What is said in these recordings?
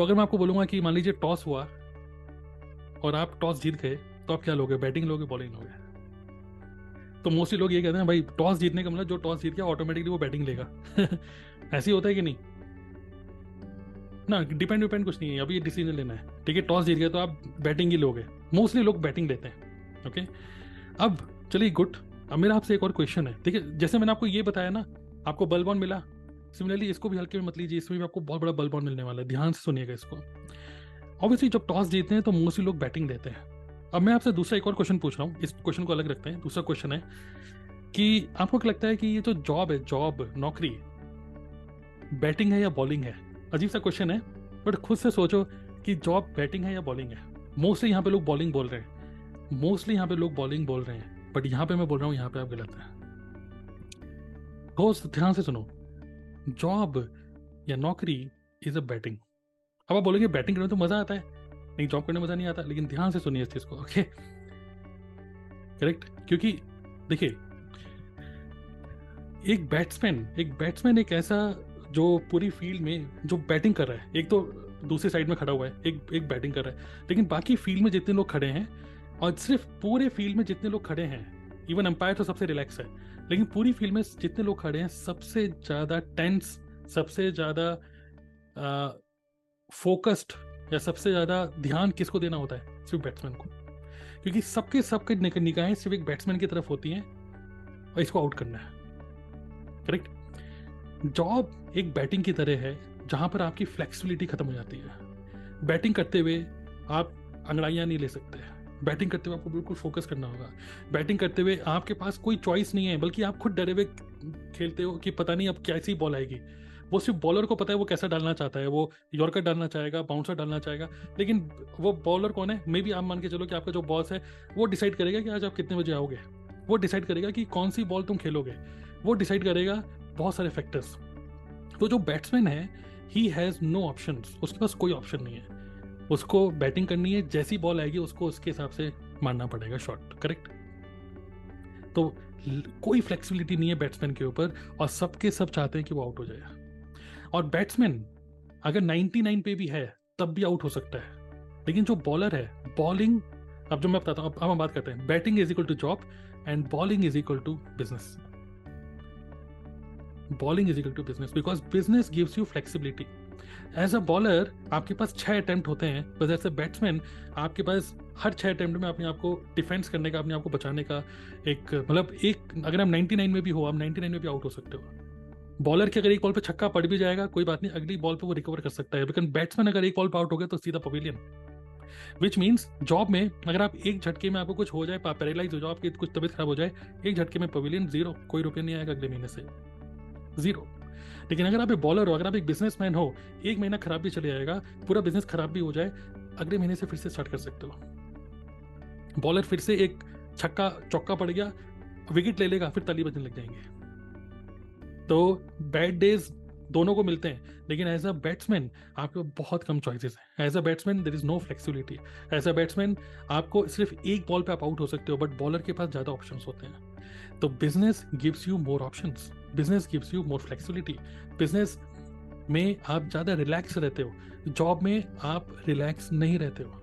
तो अगर मैं आपको बोलूँगा कि मान लीजिए टॉस हुआ और आप टॉस जीत गए तो आप क्या लोगे? बैटिंग लोगे, बॉलिंग लोगे? तो मोस्टली लोग ये कहते हैं, भाई, टॉस जीतने का मतलब जो टॉस जीत गया ऑटोमेटिकली वो बैटिंग लेगा। ऐसे ही होता है कि नहीं? ना डिपेंड डिपेंड कुछ नहीं है। अभी ये डिसीज़न लेना है। ठीक है, टॉस जीत गया तो आप बैटिंग ही लोगे। मोस्टली लोग बैटिंग लेते हैं। ओके अब, चलिए गुड अब मेरा आपसे एक और क्वेश्चन है। ठीक है, जैसे मैंने आपको ये बताया ना, आपको बल्बॉन मिला सिमिलरली इसको भी हल्के में मत लीजिए, इसमें भी आपको बहुत बड़ा बल्बॉन मिलने वाला है। ध्यान से सुनिएगा इसको। ऑब्वियसली जब टॉस जीतते हैं तो मोस्टली लोग बैटिंग देते हैं। अब मैं आपसे दूसरा एक और क्वेश्चन पूछ रहा हूँ। इस क्वेश्चन को अलग रखते हैं। दूसरा क्वेश्चन है कि आपको क्या लगता है कि ये जो जॉब है जॉब नौकरी बैटिंग है या बॉलिंग है? अजीब सा क्वेश्चन है बट खुद से सोचो कि जॉब बैटिंग है या बॉलिंग है। मोस्टली यहाँ पे लोग बॉलिंग बोल रहे हैं। मोस्टली यहाँ पे लोग बॉलिंग बोल रहे हैं। बट यहाँ पे मैं बोल रहा हूँ, यहाँ पे आप गलत है। दोस्त, ध्यान से सुनो। जॉब या नौकरी इज़ अ बैटिंग अब आप बोलोगे बैटिंग करने में तो मज़ा आता है। नहीं जॉब करने में मज़ा नहीं आता, लेकिन ध्यान से सुनिए इस चीज़ को ओके करेक्ट क्योंकि, देखिए, एक बैट्समैन एक बैट्समैन एक ऐसा जो पूरी फ़ील्ड में जो बैटिंग कर रहा है, एक तो दूसरी साइड में खड़ा हुआ है, एक एक बैटिंग कर रहा है, लेकिन बाकी फ़ील्ड में जितने लोग खड़े हैं, और सिर्फ़ पूरे फ़ील्ड में जितने लोग खड़े हैं इवन अंपायर तो सबसे रिलैक्स है। लेकिन पूरी फ़ील्ड में जितने लोग खड़े हैं, सबसे ज़्यादा टेंस सबसे ज़्यादा फोकस्ड या सबसे ज़्यादा ध्यान किसको देना होता है? सिर्फ़ बैट्समैन को। क्योंकि सबके सबके निगाहें सिर्फ़ एक बैट्समैन की तरफ़ होती हैं और इसको आउट करना है। करेक्ट जॉब एक बैटिंग की तरह है, जहाँ पर आपकी फ्लेक्सिबिलिटी खत्म हो जाती है। बैटिंग करते हुए आप अंगड़ाइयाँ नहीं ले सकते। बैटिंग करते हुए आपको बिल्कुल फोकस करना होगा। बैटिंग करते हुए आपके पास कोई चॉइस नहीं है, बल्कि आप खुद डरे हुए खेलते हो कि पता नहीं अब कैसी बॉल आएगी। वो सिर्फ़ बॉलर को पता है वो कैसा डालना चाहता है, वो यॉर्कर डालना चाहेगा बाउंसर डालना चाहेगा, लेकिन वो बॉलर कौन है? मे भी आप मान के चलो कि आपका जो बॉस है, वो डिसाइड करेगा कि आज आप कितने बजे आओगे। वो डिसाइड करेगा कि कौन सी बॉल तुम खेलोगे। वो डिसाइड करेगा बहुत सारे फैक्टर्स तो जो बैट्समैन है ही हैज़ नो ऑप्शन उसके पास कोई ऑप्शन नहीं है। उसको बैटिंग करनी है, जैसी बॉल आएगी, उसको उसके हिसाब से मारना पड़ेगा शॉट, करेक्ट? तो कोई फ्लेक्सिबिलिटी नहीं है बैट्समैन के ऊपर और सबके सब चाहते हैं कि वो आउट हो जाए। और बैट्समैन, अगर 99 पे भी है, तब भी आउट हो सकता है। लेकिन जो बॉलर है, बॉलिंग, अब जो मैं बताता हूँ, अब हम बात करते हैं। Batting is equal to job and bowling is equal to business. Bowling is equal to business because business gives you flexibility. As a bowler आपके पास छह अटेम्प्ट होते हैं। बस एज अ बैट्समैन आपके पास हर छह अटेम्प्ट में अपने आप को डिफेंस करने का, अपने आप को बचाने का एक मतलब एक, अगर आप 99 में भी हो, आप 99 में भी आउट हो सकते हो। बॉलर के अगर एक बॉल पे छक्का पड़ भी जाएगा, कोई बात नहीं, अगली बॉल पे वो रिकवर कर सकता है। लेकिन बैट्समैन अगर एक बॉल पे आउट हो गया तो सीधा पवेलियन विच मीन्स जॉब में अगर आप एक झटके में आपको कुछ हो जाए पैरालाइज हो जाओ, आपकी कुछ तबियत खराब हो जाए, एक झटके में पवेलियन ज़ीरो कोई रुपये नहीं आएगा अगले महीने से। ज़ीरो लेकिन अगर आप एक बॉलर हो, अगर आप एक बिजनेसमैन हो, एक महीना खराब भी चले जाएगा, पूरा बिज़नेस खराब भी हो जाए, अगले महीने से फिर से स्टार्ट कर सकते हो। बॉलर फिर से एक छक्का, चौका पड़ गया विकेट ले लेगा, फिर तली बजने लग जाएँगे। तो बैड डेज़ दोनों को मिलते हैं, लेकिन एज अ बैट्समैन आपके बहुत कम चॉइसेस हैं। As a batsman there is no flexibility as a batsman आपको सिर्फ़ एक बॉल पे आप आउट हो सकते हो बट बॉलर के पास ज़्यादा ऑप्शन होते हैं। तो business gives you more option business gives you more flexibility business में आप ज़्यादा रिलैक्स रहते हो। जॉब में आप रिलैक्स नहीं रहते हो।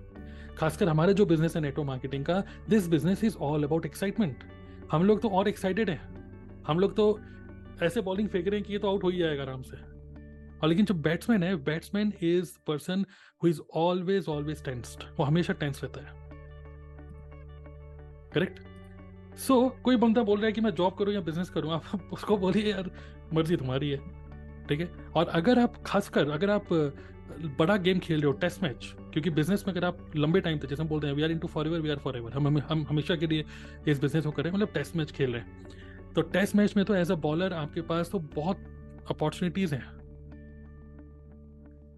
खासकर हमारे जो बिज़नेस है नेटवर्क मार्केटिंग का this business is all about excitement हम लोग तो और एक्साइटेड हैं। हम लोग तो ऐसे बॉलिंग फेंक रहे हैं कि ये तो आउट हो ही जाएगा आराम से। और लेकिन जो बैट्समैन है batsman is person who is always always tensed वो हमेशा टेंस रहता है। करेक्ट सो so, कोई बंदा बोल रहा है कि मैं जॉब करूँ या बिज़नेस करूँ आप उसको बोलिए यार मर्ज़ी तुम्हारी है। ठीक है? और अगर आप खासकर अगर आप बड़ा गेम खेल रहे हो टेस्ट मैच क्योंकि बिज़नेस में अगर आप लंबे टाइम तक जैसे हम बोलते हैं we are in to forever we are forever हम हम हमेशा के लिए इस बिज़नेस को करें मतलब टेस्ट मैच खेल रहे हैं। तो टेस्ट मैच में तो एज अ बॉलर आपके पास तो बहुत अपॉर्चुनिटीज़ हैं।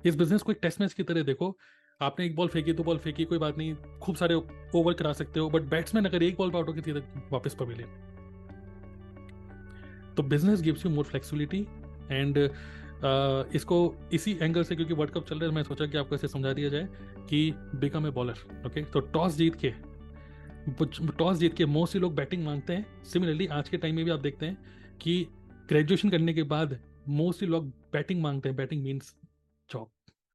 इस बिज़नेस को एक टेस्ट मैच की तरह देखो। आपने एक बॉल फेंकी, दो बॉल फेंकी, कोई बात नहीं, खूब सारे ओवर करा सकते हो बट बैट्समैन अगर एक बॉल पर आउट होगी सीधे वापस पवेलियन तो business gives you more flexibility and इसको इसी एंगल से, क्योंकि वर्ल्ड कप चल रहा है मैं सोचा कि आपको ऐसे समझा दिया जाए कि बिकम ए बॉलर ओके तो टॉस जीत के टॉस जीत के मोस्टली लोग बैटिंग मांगते हैं। सिमिलरली आज के टाइम में भी आप देखते हैं कि ग्रेजुएशन करने के बाद मोस्टली लोग बैटिंग मांगते हैं। Batting means job